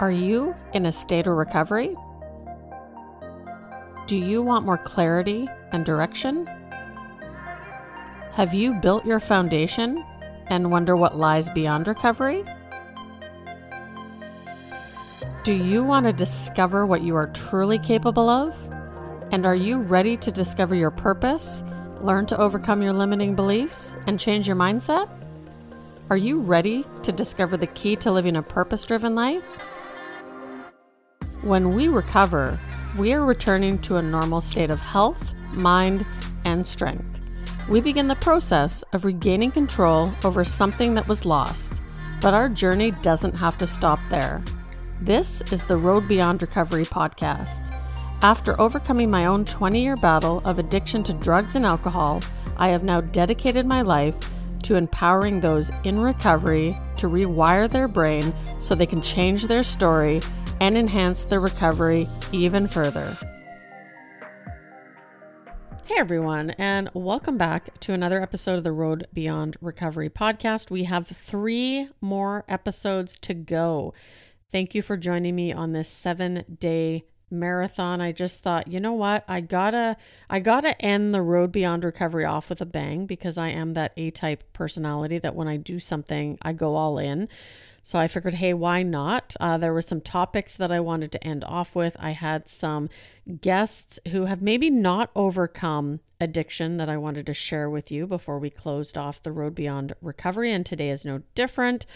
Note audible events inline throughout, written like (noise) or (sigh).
Are you in a state of recovery? Do you want more clarity and direction? Have you built your foundation and wonder what lies beyond recovery? Do you want to discover what you are truly capable of? And are you ready to discover your purpose, learn to overcome your limiting beliefs, and change your mindset? Are you ready to discover the key to living a purpose driven life? When we recover, we are returning to a normal state of health, mind, and strength. We begin the process of regaining control over something that was lost, but our journey doesn't have to stop there. This is the Road Beyond Recovery podcast. After overcoming my own 20 year battle of addiction to drugs and alcohol, I have now dedicated my life to empowering those in recovery to rewire their brain so they can change their story and enhance their recovery even further. Hey everyone, and welcome back to another episode of the Road Beyond Recovery podcast. We have three more episodes to go. Thank you for joining me on this seven day marathon i just thought you know what i gotta i gotta end the road beyond recovery off with a bang because i am that a-type personality that when i do something i go all in so I figured, hey, why not? Uh, there were some topics that I wanted to end off with. I had some guests who have maybe not overcome addiction that I wanted to share with you before we closed off the road beyond recovery. And today is no different.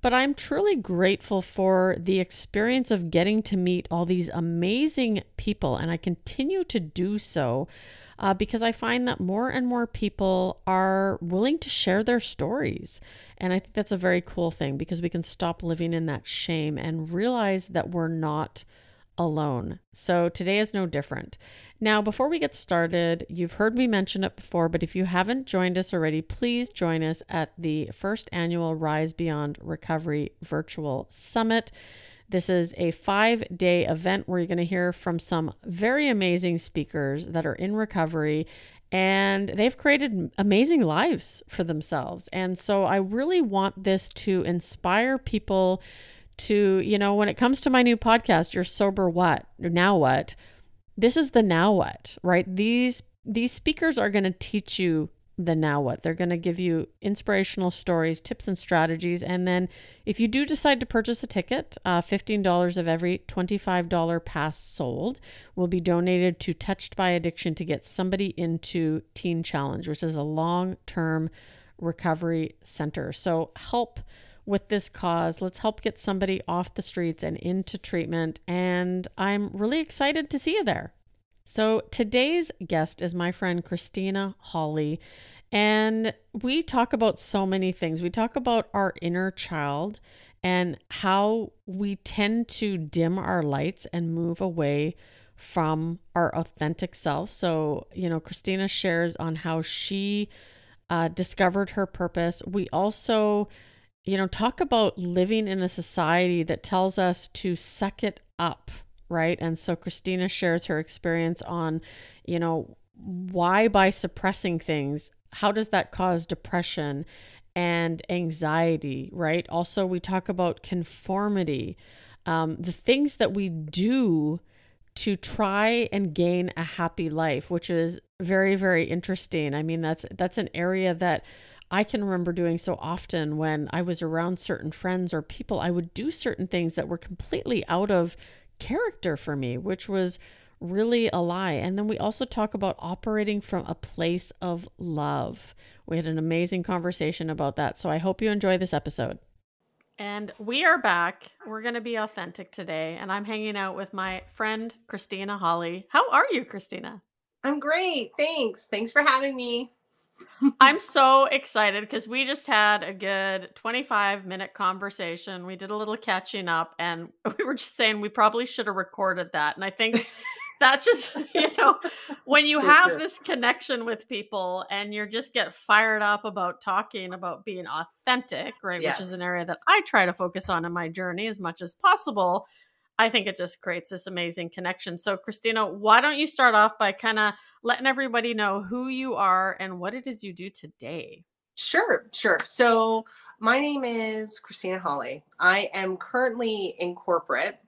But I'm truly grateful for the experience of getting to meet all these amazing people. And I continue to do so uh, because I find that more and more people are willing to share their stories. And I think that's a very cool thing because we can stop living in that shame and realize that we're not alone. So today is no different. Now, before we get started, you've heard me mention it before, but if you haven't joined us already, please join us at the first annual Rise Beyond Recovery Virtual Summit. This is a five day event where you're going to hear from some very amazing speakers that are in recovery and they've created amazing lives for themselves. And so I really want this to inspire people to, you know, when it comes to my new podcast, You're Sober What? Now What? This is the now what, right? These these speakers are going to teach you the now what. They're going to give you inspirational stories, tips, and strategies. And then if you do decide to purchase a ticket, uh, $15 of every $25 pass sold will be donated to Touched by Addiction to get somebody into Teen Challenge, which is a long term recovery center. So help with this cause. Let's help get somebody off the streets and into treatment. And I'm really excited to see you there. So today's guest is my friend Kristina Holle. And we talk about so many things. We talk about our inner child and how we tend to dim our lights and move away from our authentic self. So, you know, Kristina shares on how she uh, discovered her purpose. We also, you know, talk about living in a society that tells us to suck it up right? And so Kristina shares her experience on, you know, why by suppressing things, how does that cause depression and anxiety, right? Also, we talk about conformity, um, the things that we do to try and gain a happy life, which is very, very interesting. I mean, that's that's an area that I can remember doing so often when I was around certain friends or people. I would do certain things that were completely out of character for me, which was really a lie. And then we also talk about operating from a place of love. We had an amazing conversation about that. So I hope you enjoy this episode. And we are back. We're going to be authentic today. And I'm hanging out with my friend, Kristina Holle. How are you, Kristina? I'm great. Thanks. Thanks for having me. I'm so excited because we just had a good 25 minute conversation. We did a little catching up and (laughs) we were just saying we probably should have recorded that. And I think (laughs) that's just, (laughs) you know, when you have this connection with people and you just get fired up about talking about being authentic, right? Yes. Which is an area that I try to focus on in my journey as much as possible. I think it just creates this amazing connection. So, Kristina, why don't you start off by kind of letting everybody know who you are and what it is you do today? Sure, sure. So, my name is Kristina Holle. I am currently in corporate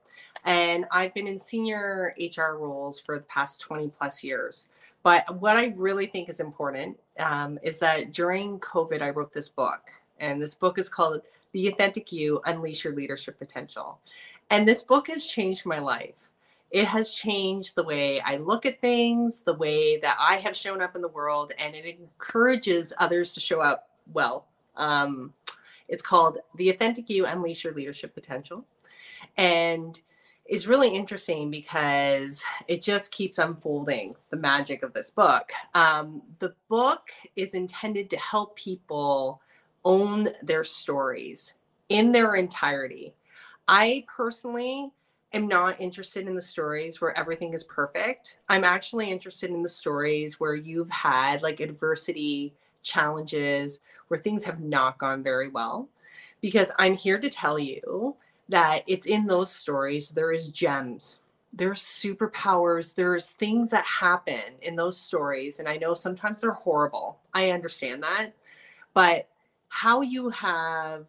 and I've been in senior HR roles for the past 20 plus years. But what I really think is important um, is that during COVID, I wrote this book. And this book is called The Authentic You Unleash Your Leadership Potential. And this book has changed my life. It has changed the way I look at things, the way that I have shown up in the world, and it encourages others to show up well. Um, it's called The Authentic You Unleash Your Leadership Potential. And it's really interesting because it just keeps unfolding the magic of this book. Um, the book is intended to help people own their stories in their entirety. I personally am not interested in the stories where everything is perfect. I'm actually interested in the stories where you've had like adversity, challenges, where things have not gone very well. Because I'm here to tell you that it's in those stories, there is gems. There's superpowers. There's things that happen in those stories. And I know sometimes they're horrible. I understand that. But how you have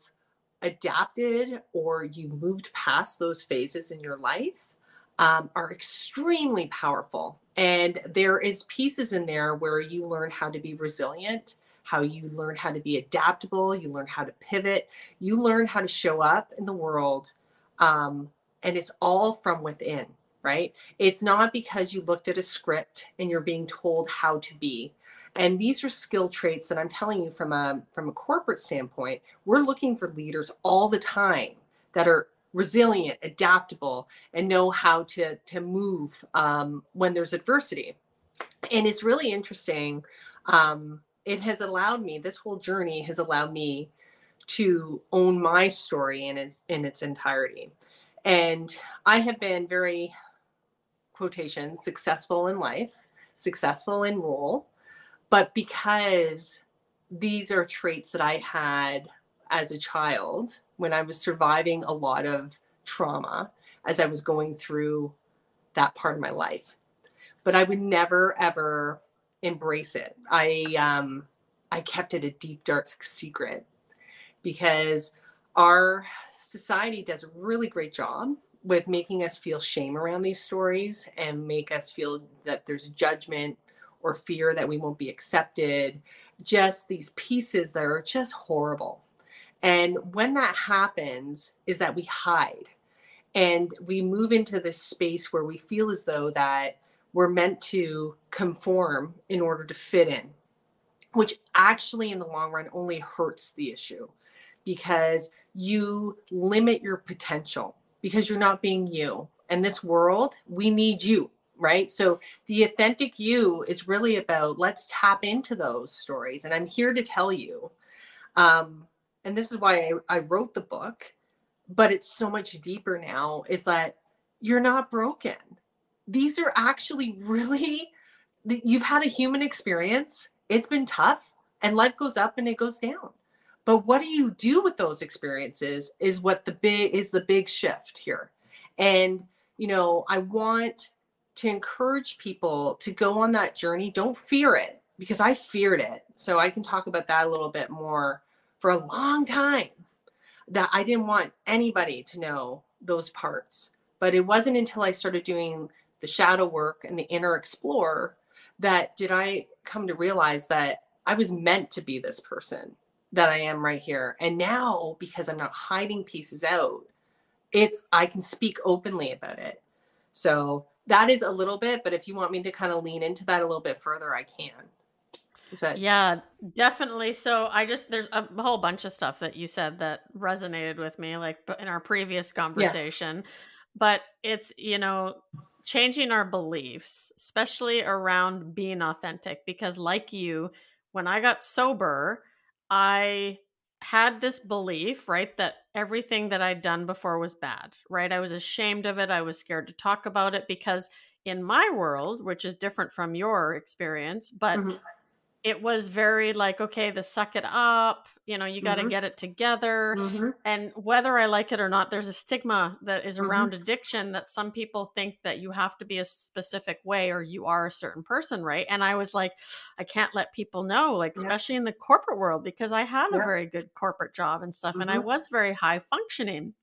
adapted or you moved past those phases in your life um, are extremely powerful. And there is pieces in there where you learn how to be resilient, how you learn how to be adaptable, you learn how to pivot, you learn how to show up in the world. Um, and it's all from within, right? It's not because you looked at a script and you're being told how to be and these are skill traits that i'm telling you from a from a corporate standpoint we're looking for leaders all the time that are resilient adaptable and know how to to move um, when there's adversity. And it's really interesting um, it has allowed me this whole journey has allowed me to own my story in its in its entirety. And i have been very quotation successful in life successful in role but because these are traits that I had as a child when I was surviving a lot of trauma as I was going through that part of my life. But I would never ever embrace it. I um I kept it a deep dark secret because our society does a really great job with making us feel shame around these stories and make us feel that there's judgment or fear that we won't be accepted, just these pieces that are just horrible. And when that happens, is that we hide and we move into this space where we feel as though that we're meant to conform in order to fit in, which actually in the long run only hurts the issue because you limit your potential because you're not being you. And this world, we need you right? So the authentic you is really about let's tap into those stories. And I'm here to tell you, um, and this is why I, I wrote the book, but it's so much deeper now, is that you're not broken. These are actually really, you've had a human experience. It's been tough, and life goes up and it goes down. But what do you do with those experiences is what the big is the big shift here. And you know, I want to encourage people to go on that journey. Don't fear it because I feared it. So I can talk about that a little bit more for a long time that I didn't want anybody to know those parts. But it wasn't until I started doing the shadow work and the inner explorer that did I come to realize that I was meant to be this person that I am right here. And now because I'm not hiding pieces out, it's I can speak openly about it. So that is a little bit, but if you want me to kind of lean into that a little bit further, I can. Is that Yeah, definitely. So I just there's a whole bunch of stuff that you said that resonated with me like in our previous conversation. Yeah. But it's, you know, changing our beliefs, especially around being authentic because like you, when I got sober, I had this belief, right, that everything that I'd done before was bad, right? I was ashamed of it. I was scared to talk about it because in my world, which is different from your experience, but mm-hmm. It was very like, okay, the suck it up, you know, you got to Mhm. get it together. Mhm. And whether I like it or not, there's a stigma that is Mhm. around addiction that some people think that you have to be a specific way or you are a certain person, right? And I was like, I can't let people know, like, Yeah. especially in the corporate world, because I had a very good corporate job and stuff, and I Mhm. was very high functioning.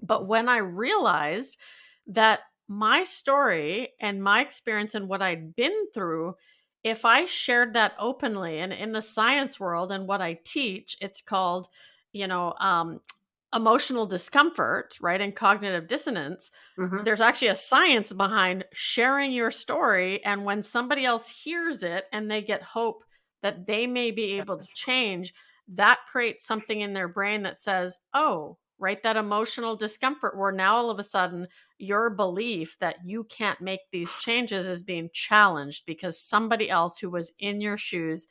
But when I realized that my story and my experience and what I'd been through, if I shared that openly and in the science world and what I teach, it's called, you know, um, emotional discomfort, right? And cognitive dissonance. Mhm. There's actually a science behind sharing your story. And when somebody else hears it and they get hope that they may be able to change, that creates something in their brain that says, oh, right, that emotional discomfort where now all of a sudden your belief that you can't make these changes is being challenged because somebody else who was in your shoes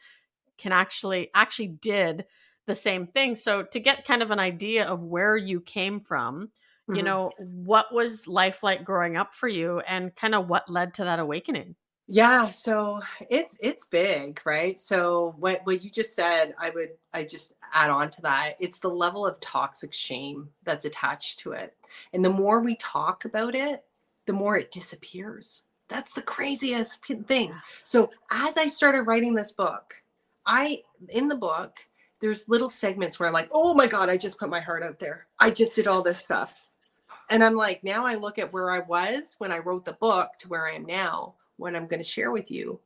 can actually actually did the same thing. So to get kind of an idea of where you came from, you Mhm. know, what was life like growing up for you and kind of what led to that awakening? Yeah, so it's it's big, right? So what what you just said, I would I just add on to that. It's the level of toxic shame that's attached to it. And the more we talk about it, the more it disappears. That's the craziest thing. So as I started writing this book, I in the book, there's little segments where I'm like, "Oh my god, I just put my heart out there. I just did all this stuff." And I'm like, now I look at where I was when I wrote the book to where I am now, what I'm going to share with you.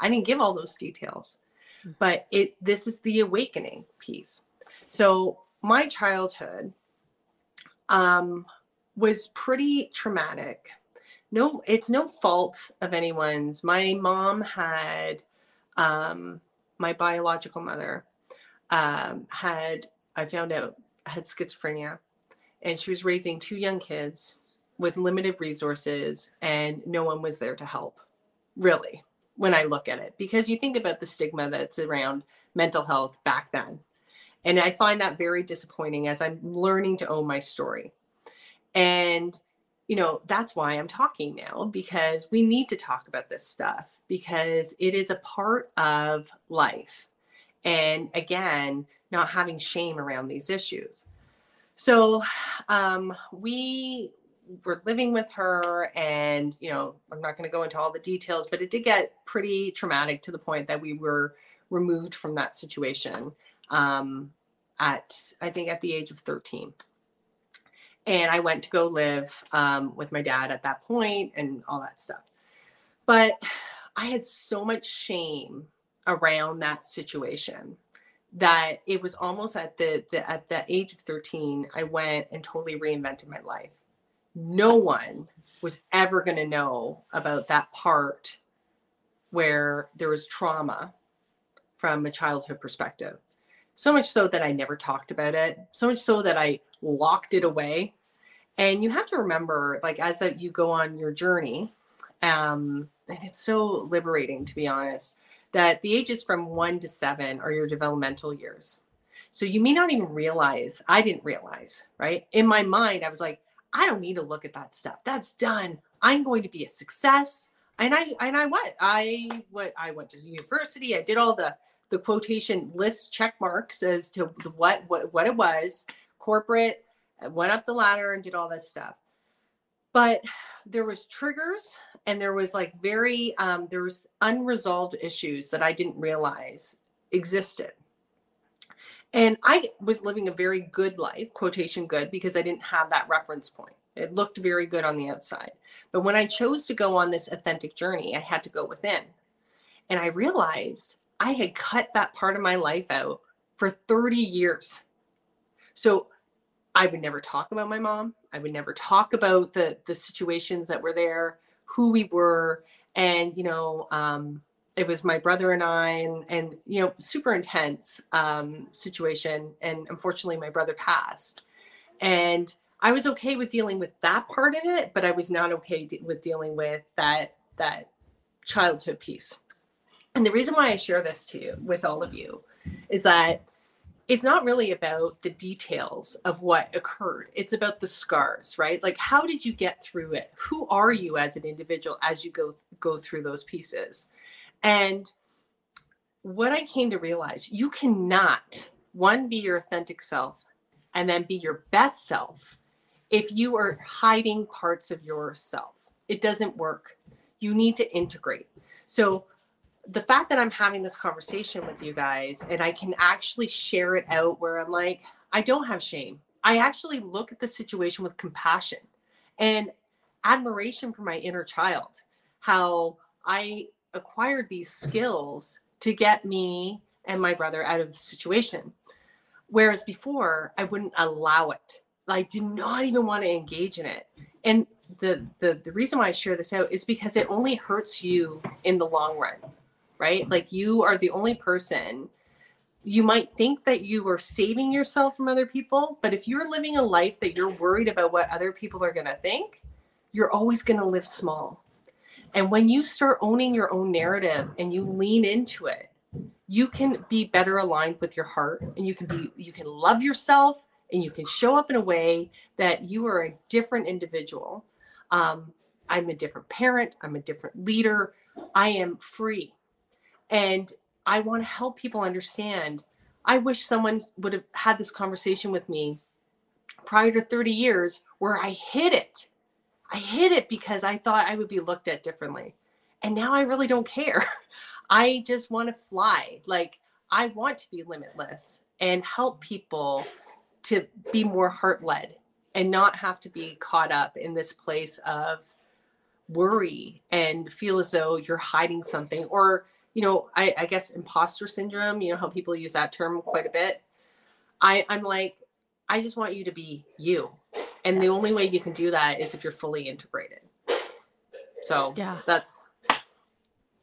I didn't give all those details. But it this is the awakening piece. So my childhood um, was pretty traumatic. No, it's no fault of anyone's. My mom had um, my biological mother um, had I found out had schizophrenia and she was raising two young kids with limited resources and no one was there to help really when i look at it because you think about the stigma that's around mental health back then. And i find that very disappointing as i'm learning to own my story. And you know that's why i'm talking now because we need to talk about this stuff because it is a part of life. And again not having shame around these issues. So um, we were living with her, and you know, I'm not going to go into all the details, but it did get pretty traumatic to the point that we were removed from that situation um, at I think at the age of 13. And I went to go live um, with my dad at that point and all that stuff. But I had so much shame around that situation that it was almost at the, the at the age of 13 i went and totally reinvented my life no one was ever going to know about that part where there was trauma from a childhood perspective so much so that i never talked about it so much so that i locked it away and you have to remember like as a, you go on your journey um and it's so liberating to be honest that the ages from one to seven are your developmental years. So you may not even realize, I didn't realize, right? In my mind, I was like, I don't need to look at that stuff. That's done. I'm going to be a success. And I and I what? I what I went to university. I did all the the quotation list check marks as to what what what it was. Corporate, went up the ladder and did all this stuff. But there was triggers and there was like very um, there was unresolved issues that i didn't realize existed and i was living a very good life quotation good because i didn't have that reference point. It looked very good on the outside. But when i chose to go on this authentic journey i had to go within. And i realized i had cut that part of my life out for 30 years. So i would never talk about my mom. I would never talk about the the situations that were there who we were and you know um, it was my brother and i and, and you know super intense um, situation and unfortunately my brother passed. And i was okay with dealing with that part of it but i was not okay de- with dealing with that that childhood piece. And the reason why i share this to you with all of you is that it's not really about the details of what occurred. It's about the scars right? Like how did you get through it? Who are you as an individual as you go go through those pieces and what I came to realize, you cannot one be your authentic self and then be your best self if you are hiding parts of yourself. It doesn't work. You need to integrate. So the fact that I'm having this conversation with you guys and I can actually share it out where I'm like, I don't have shame. I actually look at the situation with compassion and admiration for my inner child, how I acquired these skills to get me and my brother out of the situation. Whereas before, I wouldn't allow it. I did not even want to engage in it. And the, the the reason why I share this out is because it only hurts you in the long run, right? Like you are the only person. You might think that you are saving yourself from other people, but if you're living a life that you're worried about what other people are going to think, you're always going to live small. And when you start owning your own narrative and you lean into it, you can be better aligned with your heart and you can be you can love yourself and you can show up in a way that you are a different individual. Um, i'm a different parent. I'm a different leader. I am free. And i want to help people understand i wish someone would have had this conversation with me prior to 30 years where i hid it i hid it because i thought i would be looked at differently. And now i really don't care. (laughs) I just want to fly. Like I want to be limitless and help people to be more heart led and not have to be caught up in this place of worry and feel as though you're hiding something or you know I, I guess imposter syndrome you know how people use that term quite a bit? I, i'm like i just want you to be you and the only way you can do that is if you're fully integrated so yeah that's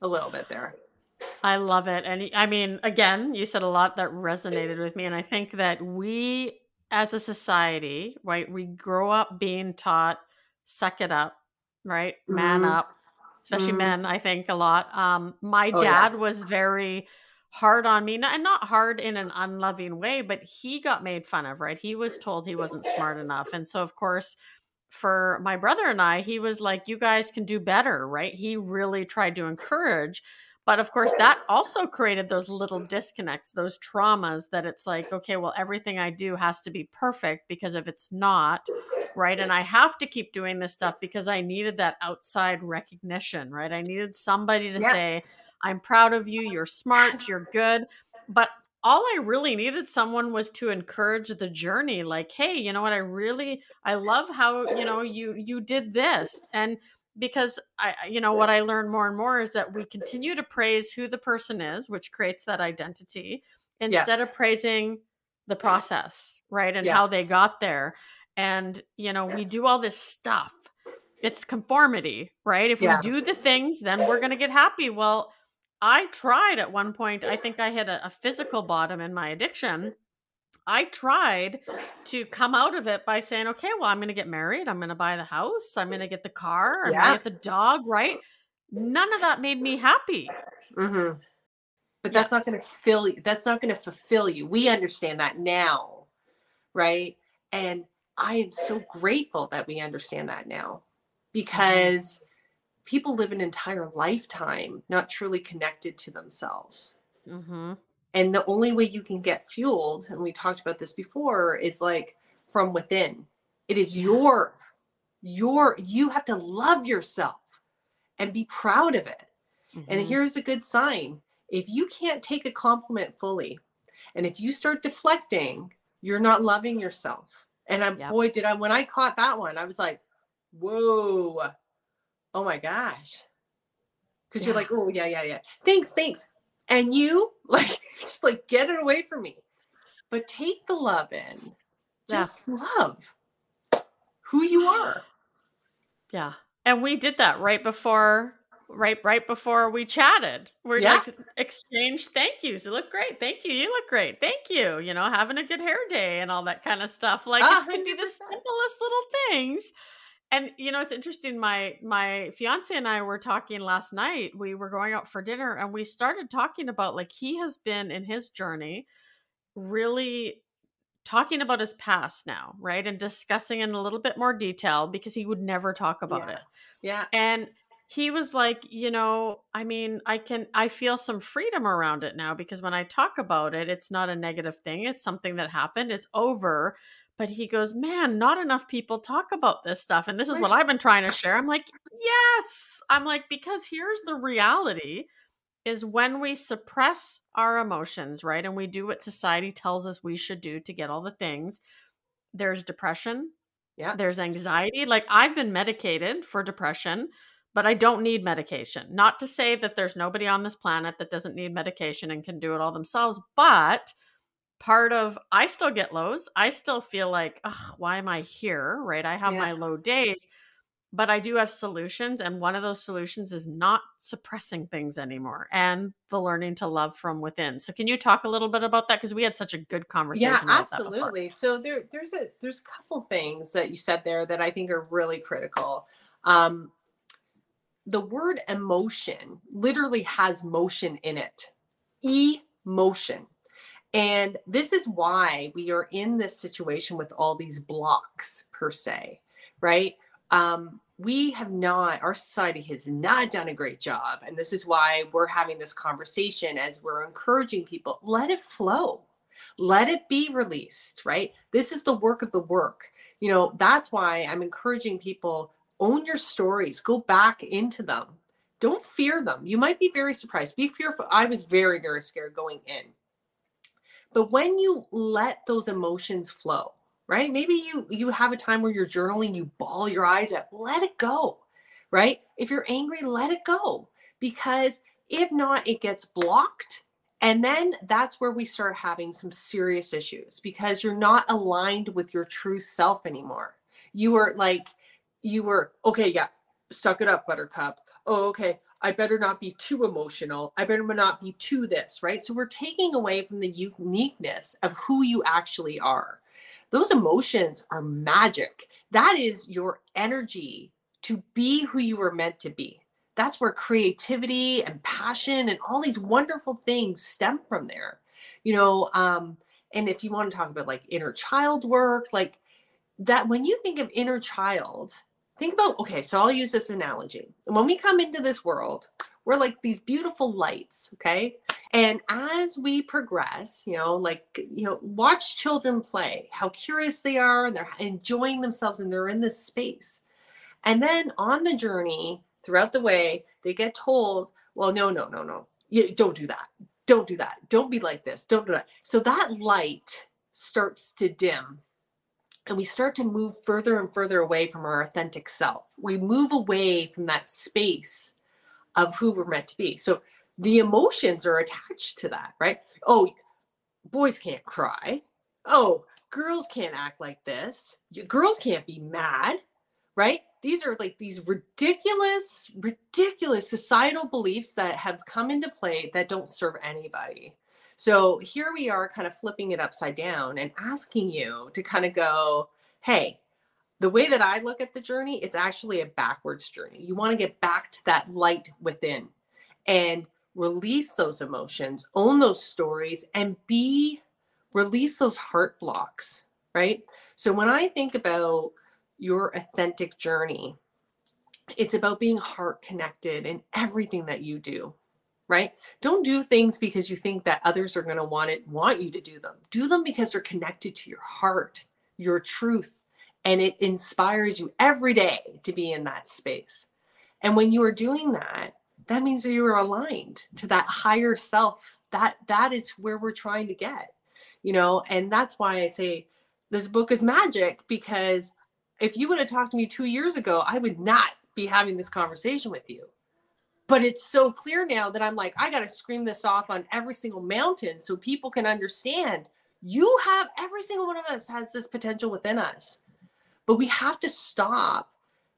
a little bit there I love it. And I mean, again, you said a lot that resonated with me. And I think that we as a society, right, we grow up being taught, suck it up, right? Man mm. up, especially mm. men, I think a lot. Um, my oh, dad yeah. was very hard on me, and not hard in an unloving way, but he got made fun of, right? He was told he wasn't smart enough. And so, of course, for my brother and I, he was like, you guys can do better, right? He really tried to encourage. But of course, that also created those little disconnects, those traumas that it's like, okay, well, everything I do has to be perfect because if it's not, right? And I have to keep doing this stuff because I needed that outside recognition, right? I needed somebody to yeah. say, I'm proud of you, you're smart, yes. you're good. But all I really needed someone was to encourage the journey like hey you know what I really I love how you know you you did this and because I, you know, what I learn more and more is that we continue to praise who the person is, which creates that identity, instead yeah. of praising the process, right? And yeah. how they got there. And, you know, we do all this stuff. It's conformity, right? If yeah. we do the things, then we're going to get happy. Well, I tried at one point, I think I hit a, a physical bottom in my addiction I tried to come out of it by saying, okay, well, I'm going to get married. I'm going to buy the house. I'm going to get the car. I'm yeah. going to get the dog, right? None of that made me happy. Mm-hmm. But that's yes. not going to fill you. That's not going to fulfill you. We understand that now, right? And I am so grateful that we understand that now because people live an entire lifetime not truly connected to themselves. Mm-hmm. And the only way you can get fueled, and we talked about this before, is like from within. It is your, your, you have to love yourself and be proud of it. Mm-hmm. And here's a good sign if you can't take a compliment fully, and if you start deflecting, you're not loving yourself. And I, yep. boy, did I, when I caught that one, I was like, whoa, oh my gosh. Because yeah. you're like, oh, yeah, yeah, yeah. Thanks, thanks and you (laughs) like just like get it away from me but take the love in just yeah. love who you are yeah and we did that right before right right before we chatted. We're yeah. like exchange thank yous you look great thank you you look great thank you you know having a good hair day and all that kind of stuff. Like ah, it can be the simplest little things. And you know it's interesting my my fiance and i were talking last night we were going out for dinner and we started talking about like he has been in his journey really talking about his past now right and discussing in a little bit more detail because he would never talk about yeah. it. Yeah. And he was like, you know, I mean, I can, I feel some freedom around it now because when I talk about it, it's not a negative thing. It's something that happened. It's over. But he goes, man, not enough people talk about this stuff. And this is what I've been trying to share. I'm like, yes. I'm like, because here's the reality is when we suppress our emotions, right? And we do what society tells us we should do to get all the things, there's depression. Yeah. There's anxiety. Like I've been medicated for depression but I don't need medication. Not to say that there's nobody on this planet that doesn't need medication and can do it all themselves, but part of I still get lows. I still feel like, why am I here? Right? I have yeah. my low days, but I do have solutions. And one of those solutions is not suppressing things anymore and the learning to love from within. So can you talk a little bit about that? Because we had such a good conversation. Yeah, absolutely. So there there's a there's a couple things that you said there that I think are really critical. Um, the word emotion literally has motion in it. Emotion. And this is why we are in this situation with all these blocks, per se, right? Um, we have not, our society has not done a great job. And this is why we're having this conversation as we're encouraging people let it flow, let it be released, right? This is the work of the work. You know, that's why I'm encouraging people own your stories, go back into them. Don't fear them. You might be very surprised. Be fearful. I was very, very scared going in. But when you let those emotions flow, right? Maybe you you have a time where you're journaling, you ball your eyes out. Let it go. Right? If you're angry, let it go. Because if not, it gets blocked. And then that's where we start having some serious issues because you're not aligned with your true self anymore. You are like you were okay yeah suck it up buttercup. Oh okay i better not be too emotional. I better not be too this right? So we're taking away from the uniqueness of who you actually are. Those emotions are magic. That is your energy to be who you were meant to be. That's where creativity and passion and all these wonderful things stem from there. You know um and if you want to talk about like inner child work like that when you think of inner child think about okay so i'll use this analogy. When we come into this world we're like these beautiful lights okay? And as we progress you know like you know watch children play how curious they are and they're enjoying themselves and they're in this space. And then on the journey throughout the way they get told well no no no no. You don't do that. Don't do that. Don't be like this. Don't do that. So that light starts to dim and we start to move further and further away from our authentic self. We move away from that space of who we're meant to be. So the emotions are attached to that, right? Oh, boys can't cry. Oh, girls can't act like this. Girls can't be mad, right? These are like these ridiculous, ridiculous societal beliefs that have come into play that don't serve anybody. So here we are kind of flipping it upside down and asking you to kind of go, hey, the way that I look at the journey, it's actually a backwards journey. You want to get back to that light within and release those emotions, own those stories, and be release those heart blocks, right? So when I think about your authentic journey, it's about being heart connected in everything that you do right? Don't do things because you think that others are going to want it, want you to do them. Do them because they're connected to your heart, your truth, and it inspires you every day to be in that space. And when you are doing that, that means that you are aligned to that higher self. That that is where we're trying to get. You know, and that's why I say this book is magic because if you would have talked to me 2 years ago, I would not be having this conversation with you but it's so clear now that I'm like, I got to scream this off on every single mountain so people can understand you have every single one of us has this potential within us. But we have to stop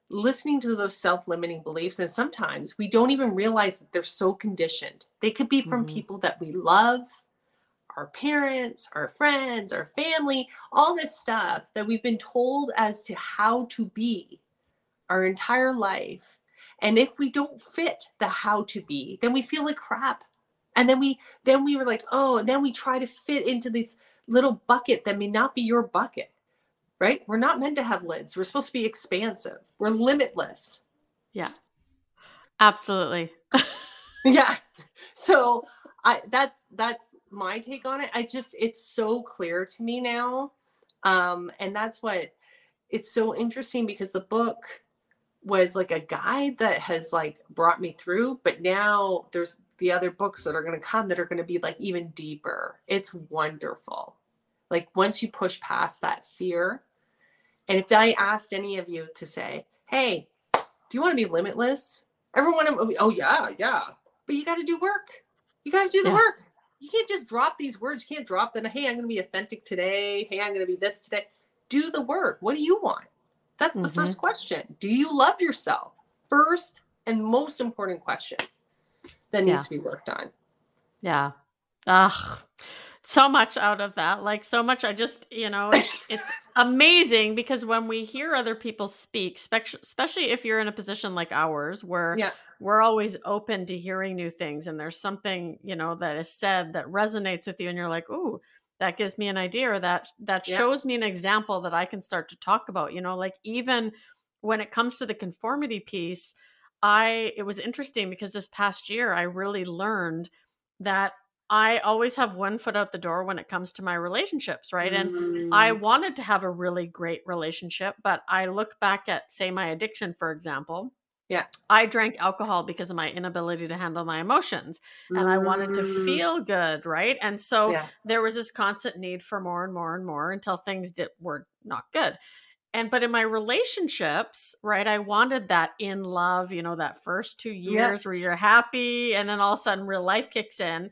listening to those self limiting beliefs. And sometimes we don't even realize that they're so conditioned. They could be from mm-hmm. people that we love, our parents, our friends, our family, all this stuff that we've been told as to how to be our entire life and if we don't fit the how to be, then we feel like crap. And then we then we were like, oh, and then we try to fit into this little bucket that may not be your bucket. Right? We're not meant to have lids. We're supposed to be expansive. We're limitless. Yeah. Absolutely. (laughs) yeah. So I that's that's my take on it. I just it's so clear to me now. Um and that's what it's so interesting because the book was like a guide that has like brought me through, but now there's the other books that are going to come that are going to be like even deeper. It's wonderful. Like once you push past that fear, and if I asked any of you to say, "Hey, do you want to be limitless?" Everyone, oh yeah, yeah, but you got to do work. You got to do the yeah. work. You can't just drop these words. You can't drop them. Hey, I'm going to be authentic today. Hey, I'm going to be this today. Do the work. What do you want? That's mm-hmm. the first mm-hmm. question. Do you love yourself? First and most important question that needs yeah. to be worked on. Yeah. Ugh. So much out of that. Like so much I just, you know, it's (laughs) it's amazing because when we hear other people speak, especially if you're in a position like ours where yeah. we're always open to hearing new things and there's something, you know, that is said that resonates with you and you're like, "Ooh, that gives me an idea or that that yeah. shows me an example that I can start to talk about." You know, like even when it comes to the conformity piece, I it was interesting because this past year I really learned that I always have one foot out the door when it comes to my relationships, right? And mm. I wanted to have a really great relationship, but I look back at say my addiction for example. Yeah. I drank alcohol because of my inability to handle my emotions and. I wanted to mm. feel good, right? And so yeah. there was this constant need for more and more and more until things did were not good and but in my relationships right i wanted that in love you know that first two years yep. where you're happy and then all of a sudden real life kicks in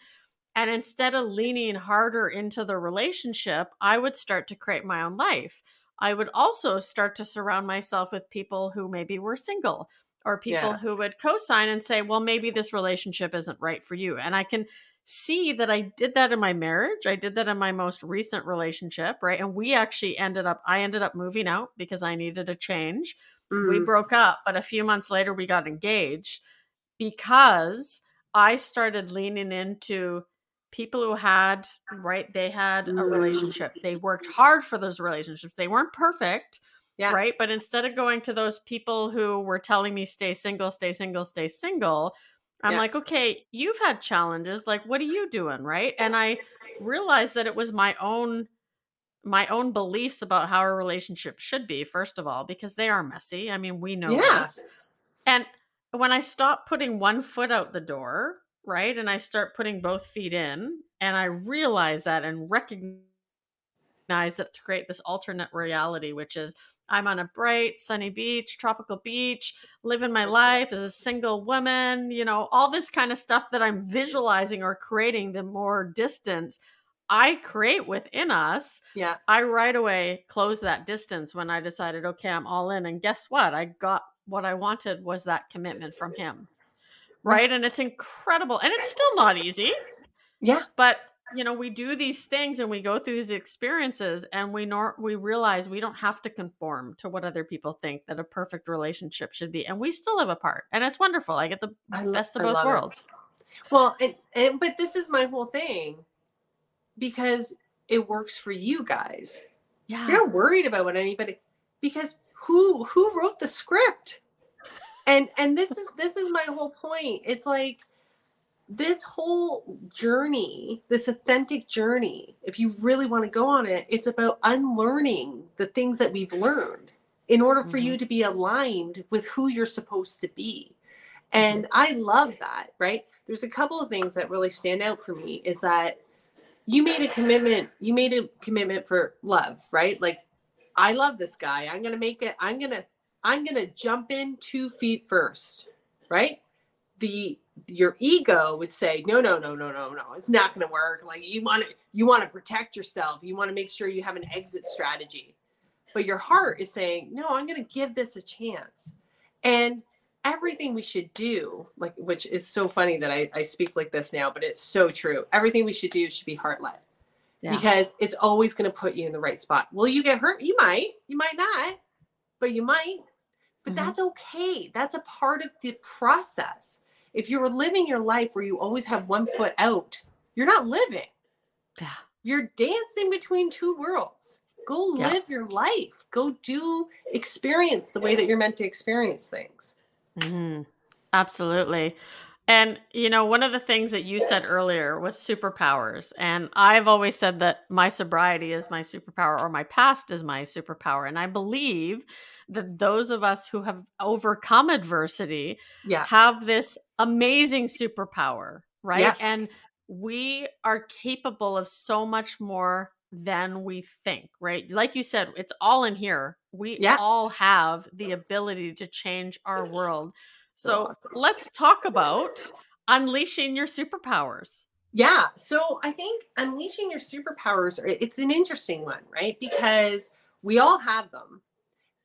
and instead of leaning harder into the relationship i would start to create my own life i would also start to surround myself with people who maybe were single or people yeah. who would co-sign and say well maybe this relationship isn't right for you and i can see that I did that in my marriage. I did that in my most recent relationship, right? And we actually ended up, I ended up moving out because I needed a change. Mm. We broke up, but a few months later, we got engaged because I started leaning into people who had, right? They had a mm. relationship. They worked hard for those relationships. They weren't perfect. Yeah. Right. But instead of going to those people who were telling me, stay single, stay single, stay single, I'm yeah. like, okay, you've had challenges. Like, what are you doing? Right. And I realized that it was my own my own beliefs about how a relationship should be, first of all, because they are messy. I mean, we know yeah. this. And when I stop putting one foot out the door, right, and I start putting both feet in, and I realize that and recognize that to create this alternate reality, which is I'm on a bright, sunny beach, tropical beach, living my life as a single woman, you know, all this kind of stuff that I'm visualizing or creating the more distance I create within us. Yeah. I right away close that distance when I decided, okay, I'm all in. And guess what? I got what I wanted was that commitment from him. Right. And it's incredible. And it's still not easy. Yeah. But you know we do these things and we go through these experiences and we nor we realize we don't have to conform to what other people think that a perfect relationship should be and we still live apart and it's wonderful i get the I best of both worlds it. well and, and but this is my whole thing because it works for you guys. Yeah. You're not worried about what anybody because who who wrote the script? And and this is this is my whole point it's like this whole journey, this authentic journey, if you really want to go on it, it's about unlearning the things that we've learned in order for mm-hmm. you to be aligned with who you're supposed to be. And I love that, right? There's a couple of things that really stand out for me is that you made a commitment, you made a commitment for love, right? Like I love this guy. I'm going to make it I'm going to I'm going to jump in 2 feet first, right? The your ego would say no no no no no no it's not going to work. Like you want to you want to protect yourself. You want to make sure you have an exit strategy. But your heart is saying no i'm going to give this a chance. And everything we should do like which is so funny that I, I speak like this now but it's so true. Everything we should do should be heart led yeah. because it's always going to put you in the right spot. Will you get hurt you might you might not but you might. But mm-hmm. that's okay. That's a part of the process if you're living your life where you always have one foot out, you're not living. Yeah. You're dancing between two worlds. Go live yeah. your life. Go do experience the way that you're meant to experience things. Mm-hmm. Absolutely. And, you know, one of the things that you said earlier was superpowers. And I've always said that my sobriety is my superpower or my past is my superpower. And I believe that those of us who have overcome adversity Yeah. have this amazing superpower, right? Yes. And we are capable of so much more than we think, right? Like you said, it's all in here. We Yeah. all have the ability to change our world. So let's talk about unleashing your superpowers. Yeah. So I think unleashing your superpowers, it's an interesting one, right? Because we all have them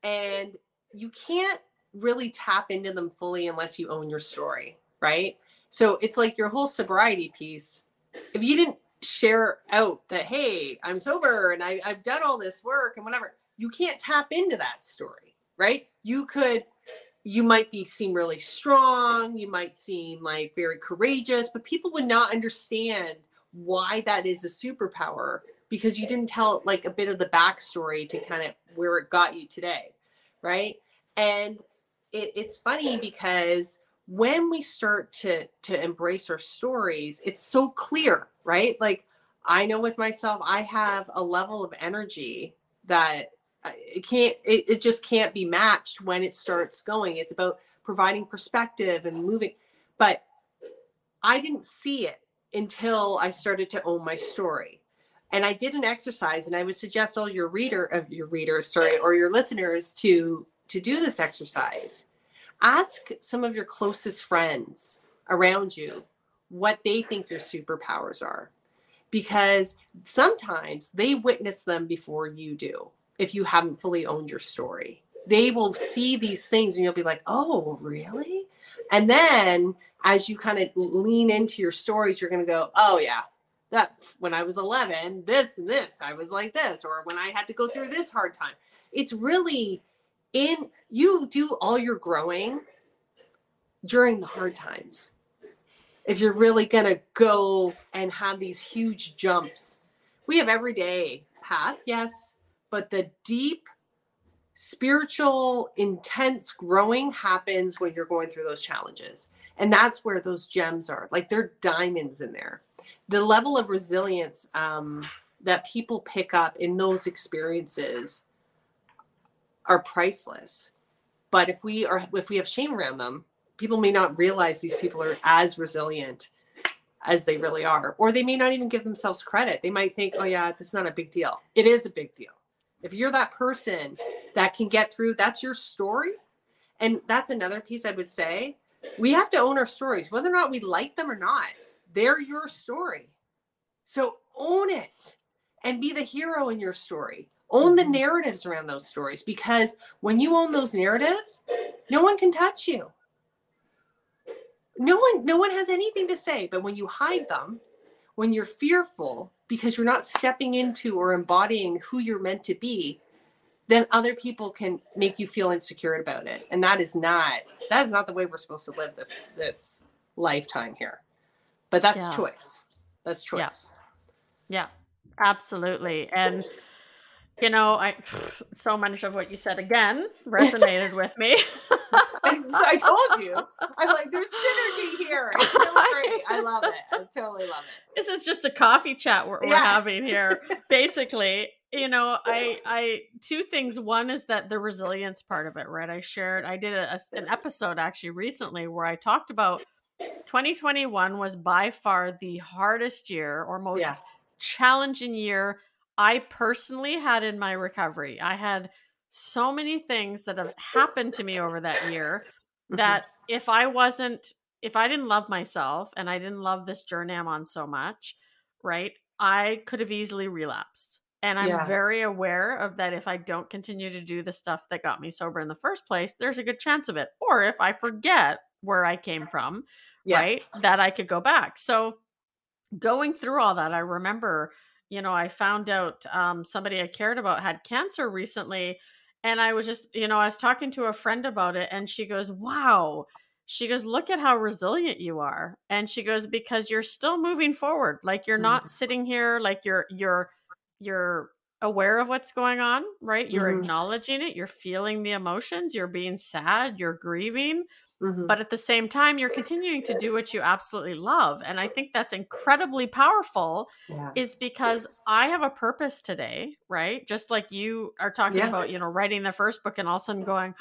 and you can't really tap into them fully unless you own your story, right? So it's like your whole sobriety piece. If you didn't share out that, hey, I'm sober and I, I've done all this work and whatever, you can't tap into that story, right? You could you might be seem really strong you might seem like very courageous but people would not understand why that is a superpower because you didn't tell like a bit of the backstory to kind of where it got you today right? And it, it's funny because when we start to to embrace our stories it's so clear right? Like i know with myself i have a level of energy that it can't it, it just can't be matched when it starts going. It's about providing perspective and moving. But i didn't see it until i started to own my story. And i did an exercise and i would suggest all your reader of your readers sorry or your listeners to to do this exercise. Ask some of your closest friends around you what they think your superpowers are. Because sometimes they witness them before you do if you haven't fully owned your story. They will see these things and you'll be like, oh, really? And then as you kind of lean into your stories, you're going to go, oh, yeah, that when I was 11, this and this, I was like this, or when I had to go through this hard time. It's really in you do all your growing during the hard times. If you're really going to go and have these huge jumps, we have everyday path, yes, but the deep spiritual intense growing happens when you're going through those challenges. And that's where those gems are. Like they're diamonds in there. The level of resilience um, that people pick up in those experiences are priceless. But if we are if we have shame around them people may not realize these people are as resilient as they really are. Or they may not even give themselves credit. They might think oh yeah this is not a big deal. It is a big deal if you're that person that can get through that's your story. And that's another piece i would say we have to own our stories whether or not we like them or not they're your story. So own it and be the hero in your story. Own the mm-hmm. narratives around those stories because when you own those narratives no one can touch you. No one no one has anything to say but when you hide them when you're fearful because you're not stepping into or embodying who you're meant to be then other people can make you feel insecure about it and that is not that is not the way we're supposed to live this this lifetime here but that's Yeah. choice that's Yeah. choice Yeah, absolutely. And you know, I (sighs) so much of what you said again resonated with me. I, (laughs) I told you i'm like there's synergy here it's so (laughs) great i love it i totally love it this is just a coffee chat we're, we're having here. (laughs) Basically, you know, I I two things. One is that the resilience part of it, right? I shared I did a, a- an episode actually recently where I talked about 2021 was by far the hardest year or most Yeah. challenging year I personally had in my recovery. I had so many things that have happened to me over that year Mhm. that if I wasn't, if I didn't love myself and I didn't love this journey I'm on so much, right, I could have easily relapsed. And I'm Yeah. very aware of that if I don't continue to do the stuff that got me sober in the first place, there's a good chance of it. Or if I forget where I came from, yeah right, that I could go back. So going through all that, I remember, you know, I found out um, somebody I cared about had cancer recently. And I was just, you know, I was talking to a friend about it, and she goes, Wow. She goes, Look at how resilient you are. And she goes, Because you're still moving forward. Like you're not sitting here, like you're, you're, you're aware of what's going on, right? You're Mhm. acknowledging it. You're feeling the emotions. You're being sad. You're grieving. Mhm. but at the same time you're continuing to do what you absolutely love and i think that's incredibly powerful yeah. is because i have a purpose today right just like you are talking Yeah. about you know writing the first book and all of a sudden going (gasps)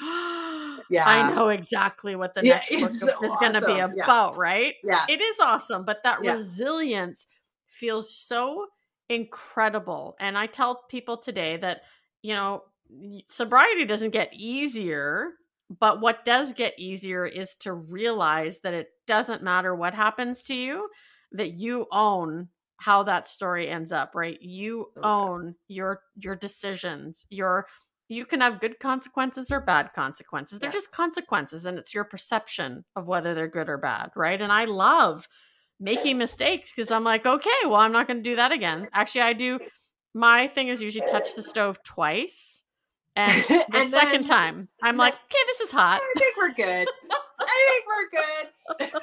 Yeah. i know exactly what the Yeah, next book so is going to be awesome. About right yeah. it is awesome but that resilience feels so incredible and i tell people today that you know sobriety doesn't get easier but what does get easier is to realize that it doesn't matter what happens to you that you own how that story ends up right? You good. own your your decisions your you can have good consequences or bad consequences. They're Yeah. just consequences and it's your perception of whether they're good or bad right? And i love making mistakes because i'm like okay well i'm not going to do that again. actually i do my thing is usually touch the stove twice and (laughs) the And second time i'm like okay this is hot I think we're good. I think we're good. (laughs)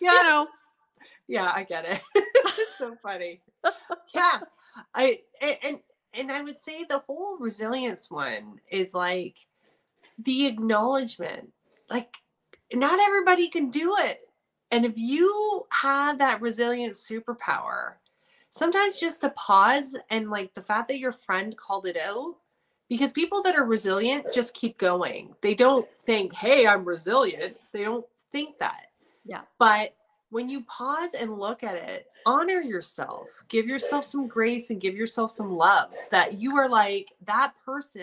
yeah. you know Yeah, I get it. (laughs) it's so funny. Yeah. I and, and and I would say the whole resilience one is like the acknowledgement. Like not everybody can do it. And if you have that resilient superpower, sometimes just to pause and like the fact that your friend called it out because people that are resilient just keep going. They don't think, "Hey, I'm resilient." They don't think that. Yeah. But when you pause and look at it, honor yourself. Give yourself some grace and give yourself some love that you are like that person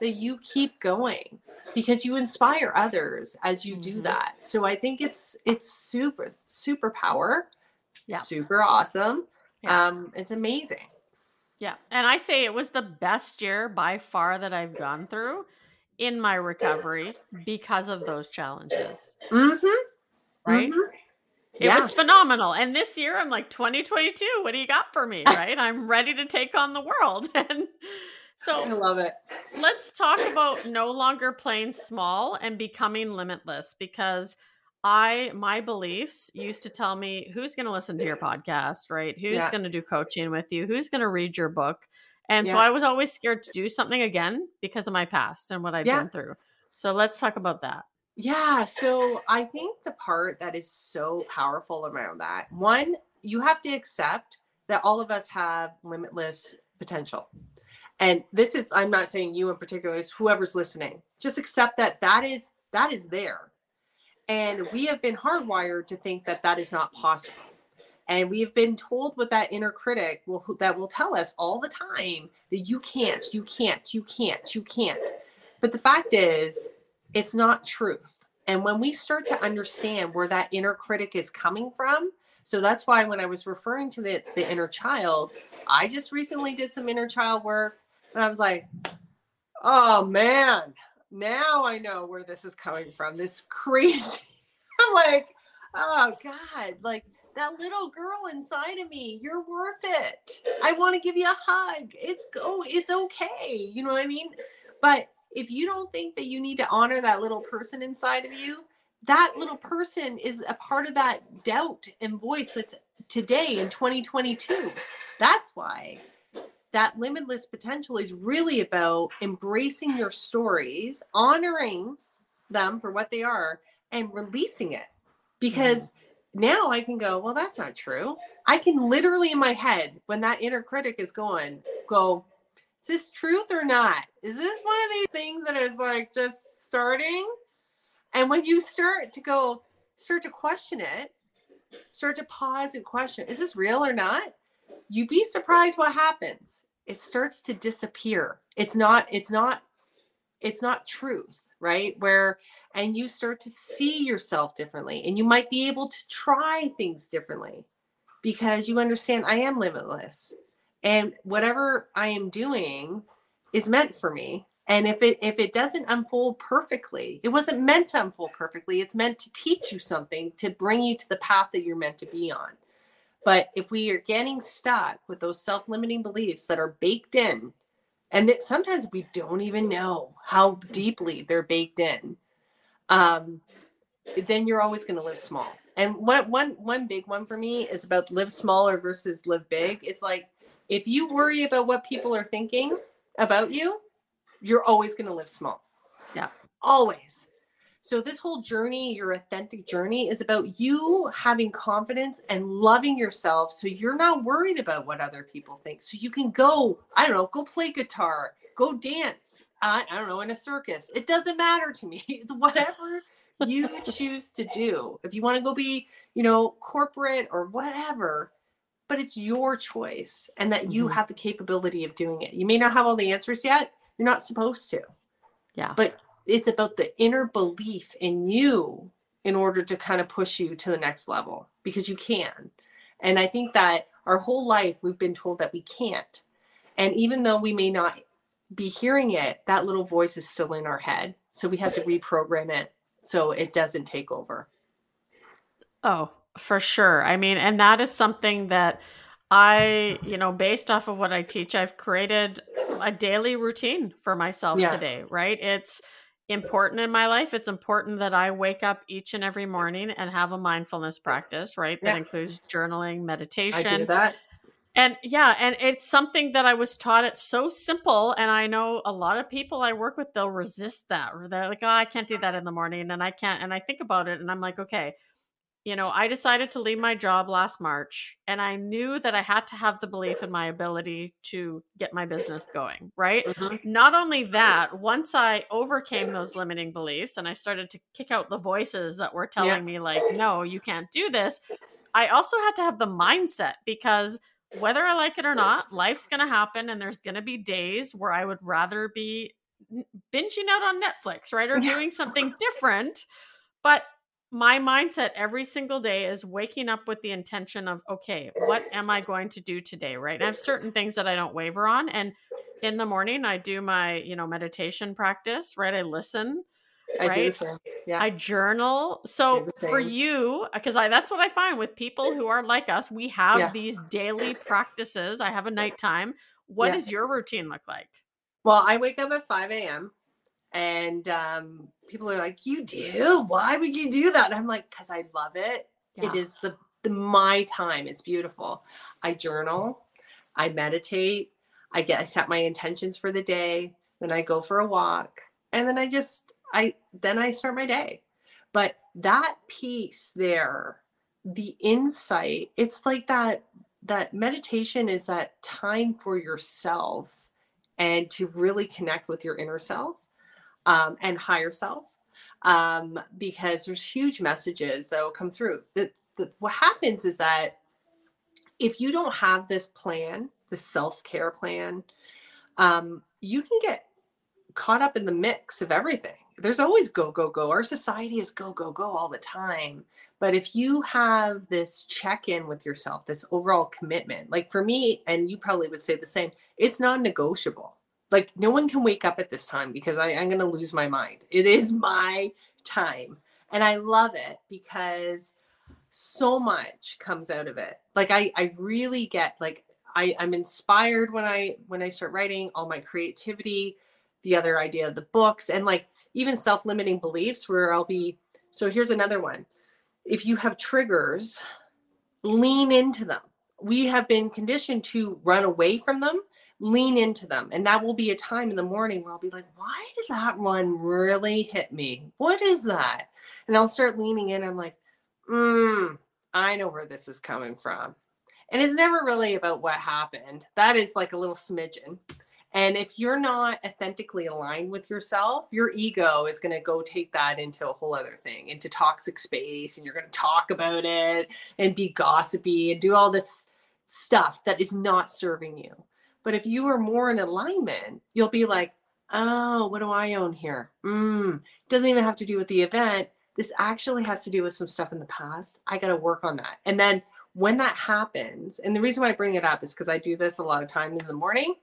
that you keep going because you inspire others as you do Mhm. that. So I think it's it's super super power. Yeah. Super awesome. Yeah. Um it's amazing. Yeah. And I say it was the best year by far that I've gone through in my recovery because of those challenges. Mhm. Right? Mhm. It Yeah. was phenomenal. And this year I'm like 2022, what do you got for me? (laughs) Right? I'm ready to take on the world. (laughs) And so I love it. let's talk about no longer playing small and becoming limitless because I my beliefs used to tell me who's going to listen to your podcast, right? Who's Yeah. going to do coaching with you? Who's going to read your book? And so I was always scared to do something again because of my past and what I've Yeah. been through. So let's talk about that. Yeah, so I think the part that is so powerful around that one, you have to accept that all of us have limitless potential. And this is I'm not saying you in particular, it's whoever's listening. Just accept that that is that is there. And we have been hardwired to think that that is not possible. And we have been told with that inner critic will that will tell us all the time that you can't, you can't, you can't, you can't. But the fact is, it's not truth. And when we start to understand where that inner critic is coming from, so that's why when I was referring to the, the inner child, I just recently did some inner child work and I was like, oh man, now I know where this is coming from. This (laughs) crazy. Like, oh God, like that little girl inside of me, you're worth it. I want to give you a hug. It's go, it's okay. You know what I mean? But if you don't think that you need to honor that little person inside of you, that little person is a part of that doubt and voice that's today in 2022. That's why that limitless potential is really about embracing your stories, honoring them for what they are, and releasing it. Because mm-hmm. now I can go, well, that's not true. I can literally in my head, when that inner critic is going, go, is this truth or not? Is this one of these things that is like just starting? And when you start to go, start to question it, start to pause and question, is this real or not? You'd be surprised what happens. It starts to disappear. It's not, it's not, it's not truth, right? Where, and you start to see yourself differently and you might be able to try things differently because you understand I am limitless and whatever I am doing is meant for me. And if it if it doesn't unfold perfectly, it wasn't meant to unfold perfectly. It's meant to teach you something to bring you to the path that you're meant to be on. But if we are getting stuck with those self-limiting beliefs that are baked in, and that sometimes we don't even know how deeply they're baked in, um, then you're always going to live small. And one one one big one for me is about live smaller versus live big. It's like if you worry about what people are thinking about you, you're always going to live small. Yeah. always. So, this whole journey, your authentic journey, is about you having confidence and loving yourself. So, you're not worried about what other people think. So, you can go, I don't know, go play guitar, go dance, I, I don't know, in a circus. It doesn't matter to me. (laughs) It's whatever you choose to do. If you want to go be, you know, corporate or whatever, but it's your choice and that you mm-hmm. have the capability of doing it. You may not have all the answers yet. You're not supposed to. Yeah. But it's about the inner belief in you in order to kind of push you to the next level because you can. And I think that our whole life we've been told that we can't. And even though we may not be hearing it, that little voice is still in our head. So we have to reprogram it so it doesn't take over. Oh, for sure. I mean, and that is something that I, you know, based off of what I teach, I've created a daily routine for myself yeah. today, right? It's important in my life. It's important that I wake up each and every morning and have a mindfulness practice, right? That yeah. includes journaling, meditation. I do that. And yeah, and it's something that I was taught. It's so simple. And I know a lot of people I work with, they'll resist that. They're like, oh, I can't do that in the morning. And I can't. And I think about it and I'm like, okay, you know, I decided to leave my job last March and I knew that I had to have the belief in my ability to get my business going, right? Mm-hmm. Not only that, once I overcame those limiting beliefs and I started to kick out the voices that were telling yeah. me, like, no, you can't do this, I also had to have the mindset because whether I like it or not, life's going to happen and there's going to be days where I would rather be binging out on Netflix, right? Or doing something different. But my mindset every single day is waking up with the intention of okay what am i going to do today right and i have certain things that i don't waver on and in the morning i do my you know meditation practice right i listen I right? do Yeah. I journal. So for you, because I that's what I find with people who are like us, we have yeah. these daily practices. I have a nighttime. What yeah. does your routine look like? Well, I wake up at 5 a.m. and um, people are like, "You do? Why would you do that?" And I'm like, "Cause I love it. Yeah. It is the the my time. It's beautiful. I journal, I meditate, I get I set my intentions for the day, then I go for a walk, and then I just I then I start my day. But that piece there, the insight, it's like that that meditation is that time for yourself and to really connect with your inner self um, and higher self um, because there's huge messages that will come through. That what happens is that if you don't have this plan, the self care plan, um, you can get caught up in the mix of everything. There's always go, go, go. Our society is go, go, go all the time. But if you have this check in with yourself, this overall commitment, like for me, and you probably would say the same, it's non negotiable like no one can wake up at this time because I, I'm going to lose my mind. It is my time. And I love it because so much comes out of it. Like I, I really get like I, I'm inspired when I when I start writing all my creativity, the other idea of the books, and like even self-limiting beliefs where I'll be so here's another one. If you have triggers, lean into them. We have been conditioned to run away from them lean into them. And that will be a time in the morning where I'll be like, why did that one really hit me? What is that? And I'll start leaning in. I'm like, mm, I know where this is coming from. And it's never really about what happened. That is like a little smidgen. And if you're not authentically aligned with yourself, your ego is going to go take that into a whole other thing, into toxic space. And you're going to talk about it and be gossipy and do all this stuff that is not serving you. But if you are more in alignment, you'll be like, oh, what do I own here? Mm, doesn't even have to do with the event. This actually has to do with some stuff in the past. I got to work on that. And then when that happens, and the reason why I bring it up is because I do this a lot of times in the morning.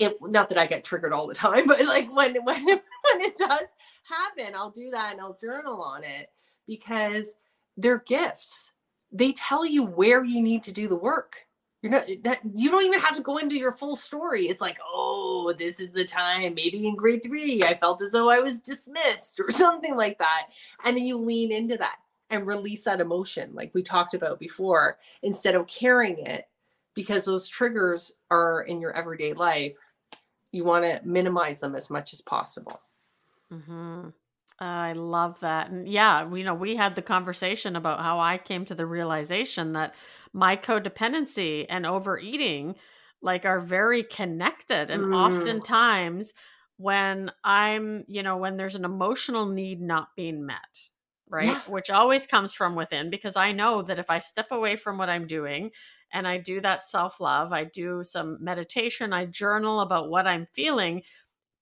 If not that I get triggered all the time, (laughs) but like when when (laughs) when it does happen, I'll do that and I'll journal on it because they're gifts. They tell you where you need to do the work you're not that you don't even have to go into your full story. It's like, oh, this is the time. Maybe in grade three, I felt as though I was dismissed or (laughs) something like that. And then you lean into that and release that emotion, like we talked about before, instead of carrying it because those triggers are in your everyday life. You want to minimize them as much as possible. Mm-hmm. I love that. And yeah, you know, we had the conversation about how I came to the realization that my codependency and overeating like are very connected and Mm. oftentimes when I'm, you know, when there's an emotional need not being met, right? Yes. Which always comes from within because I know that if I step away from what I'm doing and I do that self-love, I do some meditation, I journal about what I'm feeling,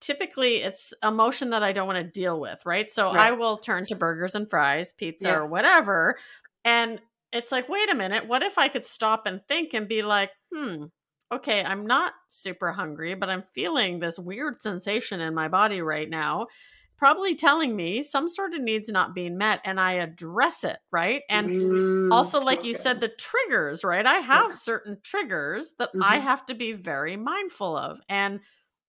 typically it's emotion that I don't want to deal with, right? So I will turn to burgers and fries, pizza Yeah. or whatever. And it's like, wait a minute, what if I could stop and think and be like, hmm, okay, I'm not super hungry, but I'm feeling this weird sensation in my body right now. It's probably telling me some sort of needs not being met, and I address it, right? And Mm, also like you good. said the triggers right i have certain triggers that i Mhm. have to be very mindful of and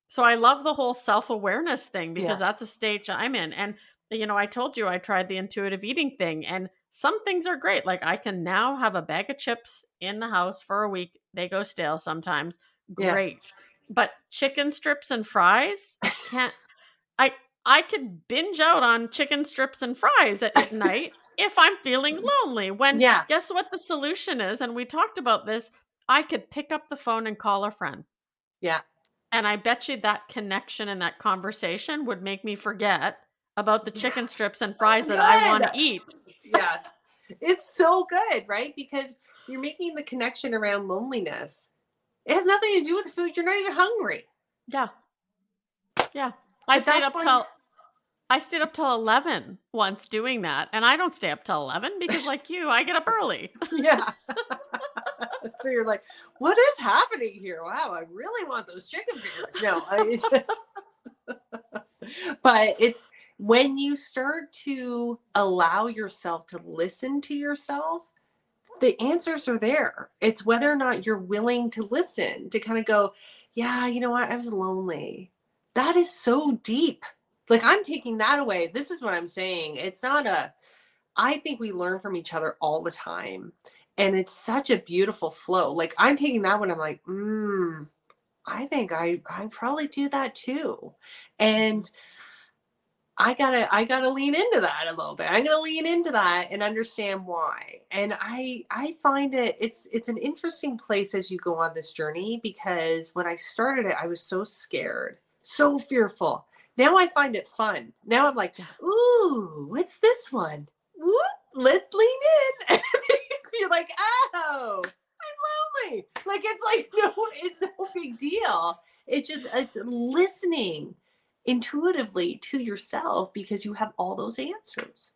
so i love the whole self-awareness thing because Yeah. that's a stage i'm in and you know i told you i tried the intuitive eating thing and some things are great like i can now have a bag of chips in the house for a week they go stale sometimes Yeah. great but chicken strips and fries I can't i i could binge out on chicken strips and fries at, at night (laughs) if I'm feeling mm. lonely. When Yeah. guess what the solution is? And we talked about this. I could pick up the phone and call a friend. Yeah. And I bet you that connection and that conversation would make me forget about the chicken Yeah, strips and so fries that I want to eat. yes. It's so good, right? Because you're making the connection around loneliness. It has nothing to do with the food. You're not even hungry. Yeah. Yeah. I stayed up till I stayed up till 11 once doing that. And I don't stay up till 11 because like you, I get up early. (laughs) Yeah. (laughs) (laughs) so you're like, what is happening here? Wow, I really want those chicken fingers. No, I, it's just. (laughs) but it's when you start to allow yourself to listen to yourself, the answers are there. It's whether or not you're willing to listen, to kind of go, yeah, you know what? I was lonely. That is so deep. Like I'm taking that away. This is what I'm saying. It's not a, I think we learn from each other all the time. And it's such a beautiful flow. Like I'm taking that one, I'm like, mm, I think I I probably do that too. And I gotta I gotta lean into that a little bit. I'm gonna lean into that and understand why. And I I find it it's it's an interesting place as you go on this journey because when I started it, I was so scared, so fearful. Now I find it fun. Now I'm like, ooh, what's this one? Whoop, let's lean in. (laughs) (laughs) You're like, oh, I'm lonely. Like it's like (laughs) no, it's no big deal. It's just it's listening intuitively to yourself because you have all those answers.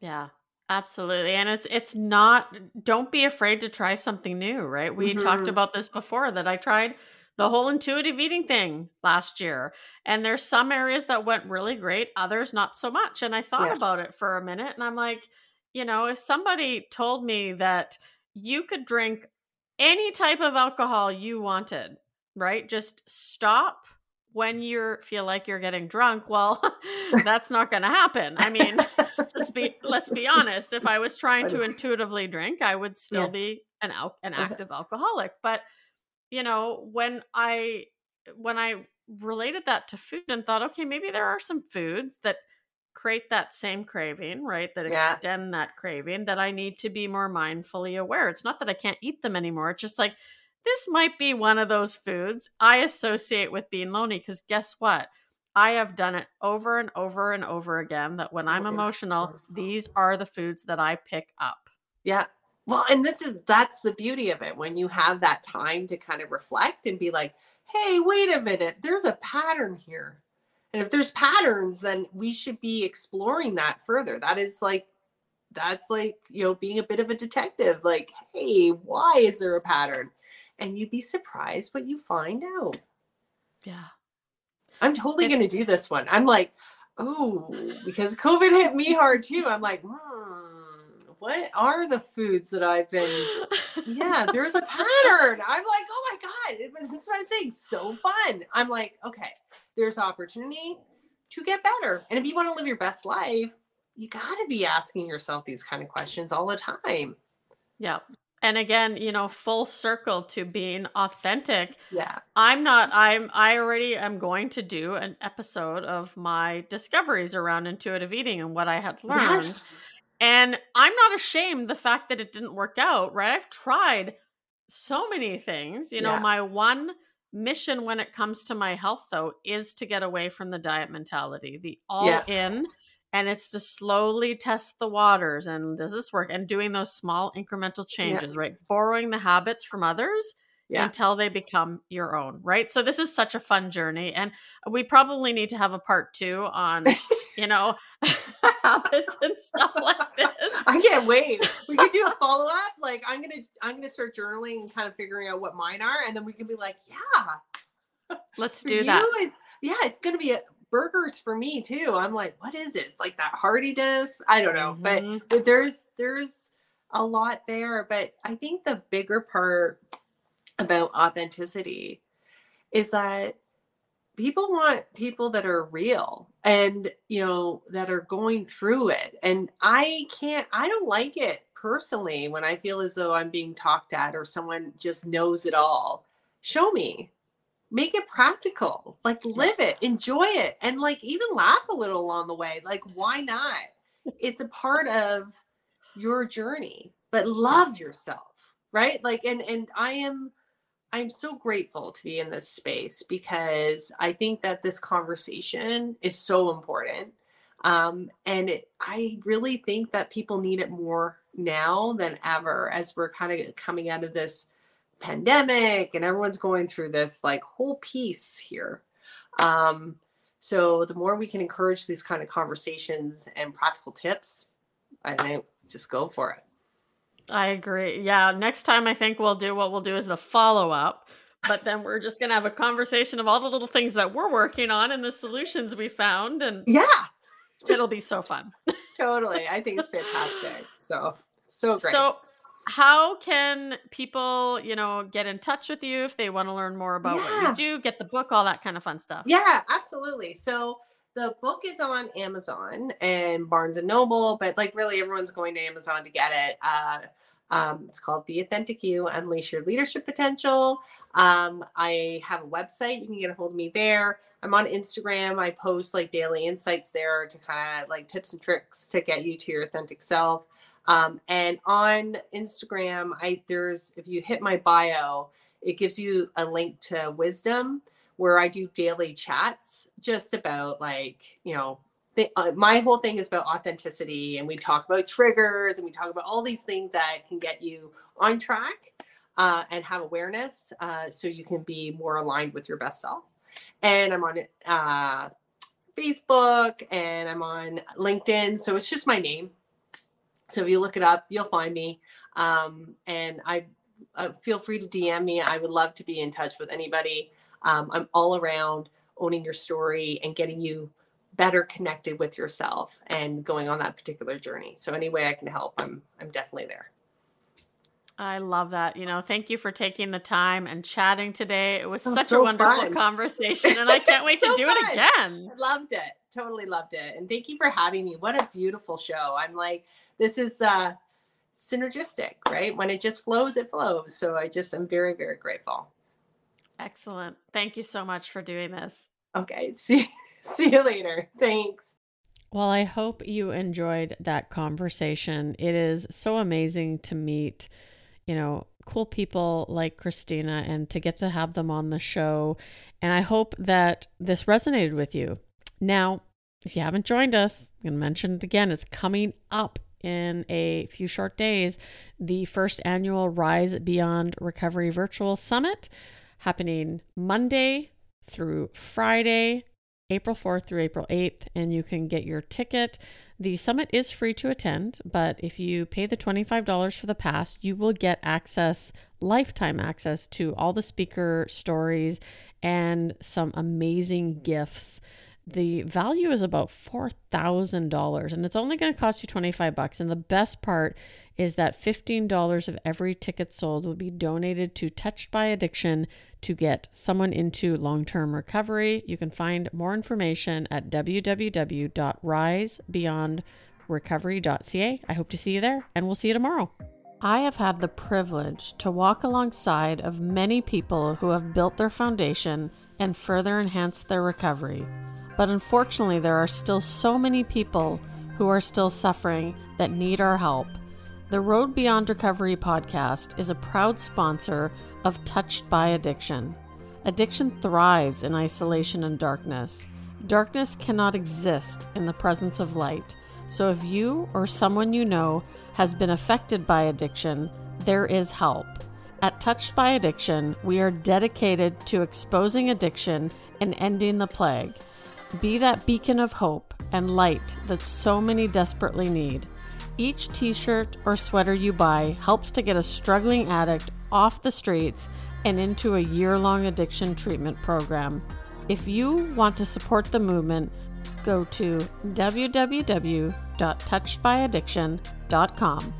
Yeah, absolutely. And it's it's not don't be afraid to try something new, right? We talked Mhm. about this before that I tried the whole intuitive eating thing last year. And there's some areas that went really great, others not so much. And I thought Yeah. about it for a minute and I'm like, you know, if somebody told me that you could drink any type of alcohol you wanted, right? Just stop when you feel like you're getting drunk. Well, (laughs) that's not going to happen. I mean, (laughs) let's be let's be honest. If I was (laughs) trying to intuitively drink, I would still Yeah. be an al- an Okay. active alcoholic. But you know, when I when I related that to food and thought, okay, maybe there are some foods that create that same craving, right? That Yeah. extend that craving that I need to be more mindfully aware. It's not that I can't eat them anymore. It's just like this might be one of those foods I associate with being lonely because guess what? I have done it over and over and over again that when I'm emotional, these are the foods that I pick up. Yeah. Well, and this is that's the beauty of it when you have that time to kind of reflect and be like, "Hey, wait a minute. There's a pattern here." And if there's patterns, then we should be exploring that further. That is like that's like, you know, being a bit of a detective. Like, "Hey, why is there a pattern?" And you'd be surprised what you find out. Yeah. I'm totally going to do this one. I'm like, oh, because COVID hit me hard too. I'm like, hmm, what are the foods that I've been? (laughs) Yeah, there's a pattern. I'm like, oh my god, is what I'm saying. So fun. I'm like, okay, there's opportunity to get better, and if you want to live your best life, you got to be asking yourself these kind of questions all the time. Yeah. and again you know full circle to being authentic yeah i'm not i'm i already am going to do an episode of my discoveries around intuitive eating and what i had learned yes and i'm not ashamed the fact that it didn't work out right i've tried so many things you know Yeah. my one mission when it comes to my health though is to get away from the diet mentality the all Yeah. in and it's to slowly test the waters and does this work and doing those small incremental changes right borrowing the habits from others Yeah. until they become your own right so this is such a fun journey and we probably need to have a part two on you know (laughs) habits and stuff like this (laughs) I can't wait. We could do a (laughs) follow up. Like I'm gonna I'm gonna start journaling and kind of figuring out what mine are, and then we can be like, yeah, let's do you, that It's, yeah, it's gonna be a, burgers for me too. I'm like, what is it? It's like that heartiness. I don't know, but Mhm. but there's there's a lot there. But I think the bigger part about authenticity is that people want people that are real and you know that are going through it and i can't i don't like it personally when i feel as though i'm being talked at or someone just knows it all. Show me. Make it practical. Like live it. Enjoy it. And like even laugh a little along the way. Like why not? It's a part of your journey but love yourself right? Like and and i am i'm so grateful to be in this space because i think that this conversation is so important um, and it, i really think that people need it more now than ever as we're kind of coming out of this pandemic and everyone's going through this like whole piece here. Um, so the more we can encourage these kind of conversations and practical tips i think just go for it I agree. Yeah, next time I think we'll do what we'll do is the follow up, but then we're just going to have a conversation of all the little things that we're working on and the solutions we found and yeah it'll be so fun. (laughs) totally i think it's fantastic so so great So, how can people, you know, get in touch with you if they want to learn more about what you do, get the book, all that kind of fun stuff? Yeah, absolutely. So the book is on Amazon and Barnes and Noble, but like really everyone's going to Amazon to get it. Uh, um, it's called The Authentic You Unleash Your Leadership Potential. Um, I have a website. You can get a hold of me there. I'm on Instagram. I post like daily insights there to kind of like tips and tricks to get you to your authentic self. Um, and on Instagram, I there's if you hit my bio, it gives you a link to wisdom where I do daily chats just about like, you know, the, uh, my whole thing is about authenticity and we talk about triggers and we talk about all these things that can get you on track uh, and have awareness uh, so you can be more aligned with your best self. And I'm on uh, Facebook and I'm on LinkedIn. So it's just my name. So if you look it up, you'll find me. Um, and I uh, feel free to DM me. I would love to be in touch with anybody. Um, I'm all around owning your story and getting you better connected with yourself and going on that particular journey. So any way I can help, I'm I'm definitely there. I love that. You know, thank you for taking the time and chatting today. It was such so a wonderful fun. conversation, and I can't (laughs) wait So to do fun. it again. I loved it. Totally loved it. And thank you for having me. What a beautiful show. I'm like, this is uh synergistic, right? When it just flows, it flows. So I just am very, very grateful. Excellent. Thank you so much for doing this. Okay. (laughs) See see you later. Thanks. Well, I hope you enjoyed that conversation. It is so amazing to meet, you know, cool people like Kristina and to get to have them on the show. And I hope that this resonated with you. Now, if you haven't joined us, I'm going to mention it again. It's coming up in a few short days. The first annual Rise Beyond Recovery Virtual Summit happening Monday through Friday, April 4th through April 8th, and you can get your ticket. The summit is free to attend, but if you pay the $25 for the pass, you will get access, lifetime access to all the speaker stories and some amazing gifts. The value is about $4,000 and it's only going to cost you 25 bucks. And the best part is that $15 of every ticket sold will be donated to Touched by Addiction to get someone into long term recovery. You can find more information at www.risebeyondrecovery.ca. I hope to see you there and we'll see you tomorrow. I have had the privilege to walk alongside of many people who have built their foundation and further enhanced their recovery. But unfortunately, there are still so many people who are still suffering that need our help. The Road Beyond Recovery podcast is a proud sponsor of Touched by Addiction. Addiction thrives in isolation and darkness. Darkness cannot exist in the presence of light. So if you or someone you know has been affected by addiction, there is help. At Touched by Addiction, we are dedicated to exposing addiction and ending the plague. Be that beacon of hope and light that so many desperately need. Each t shirt or sweater you buy helps to get a struggling addict off the streets and into a year long addiction treatment program. If you want to support the movement, go to www.touchedbyaddiction.com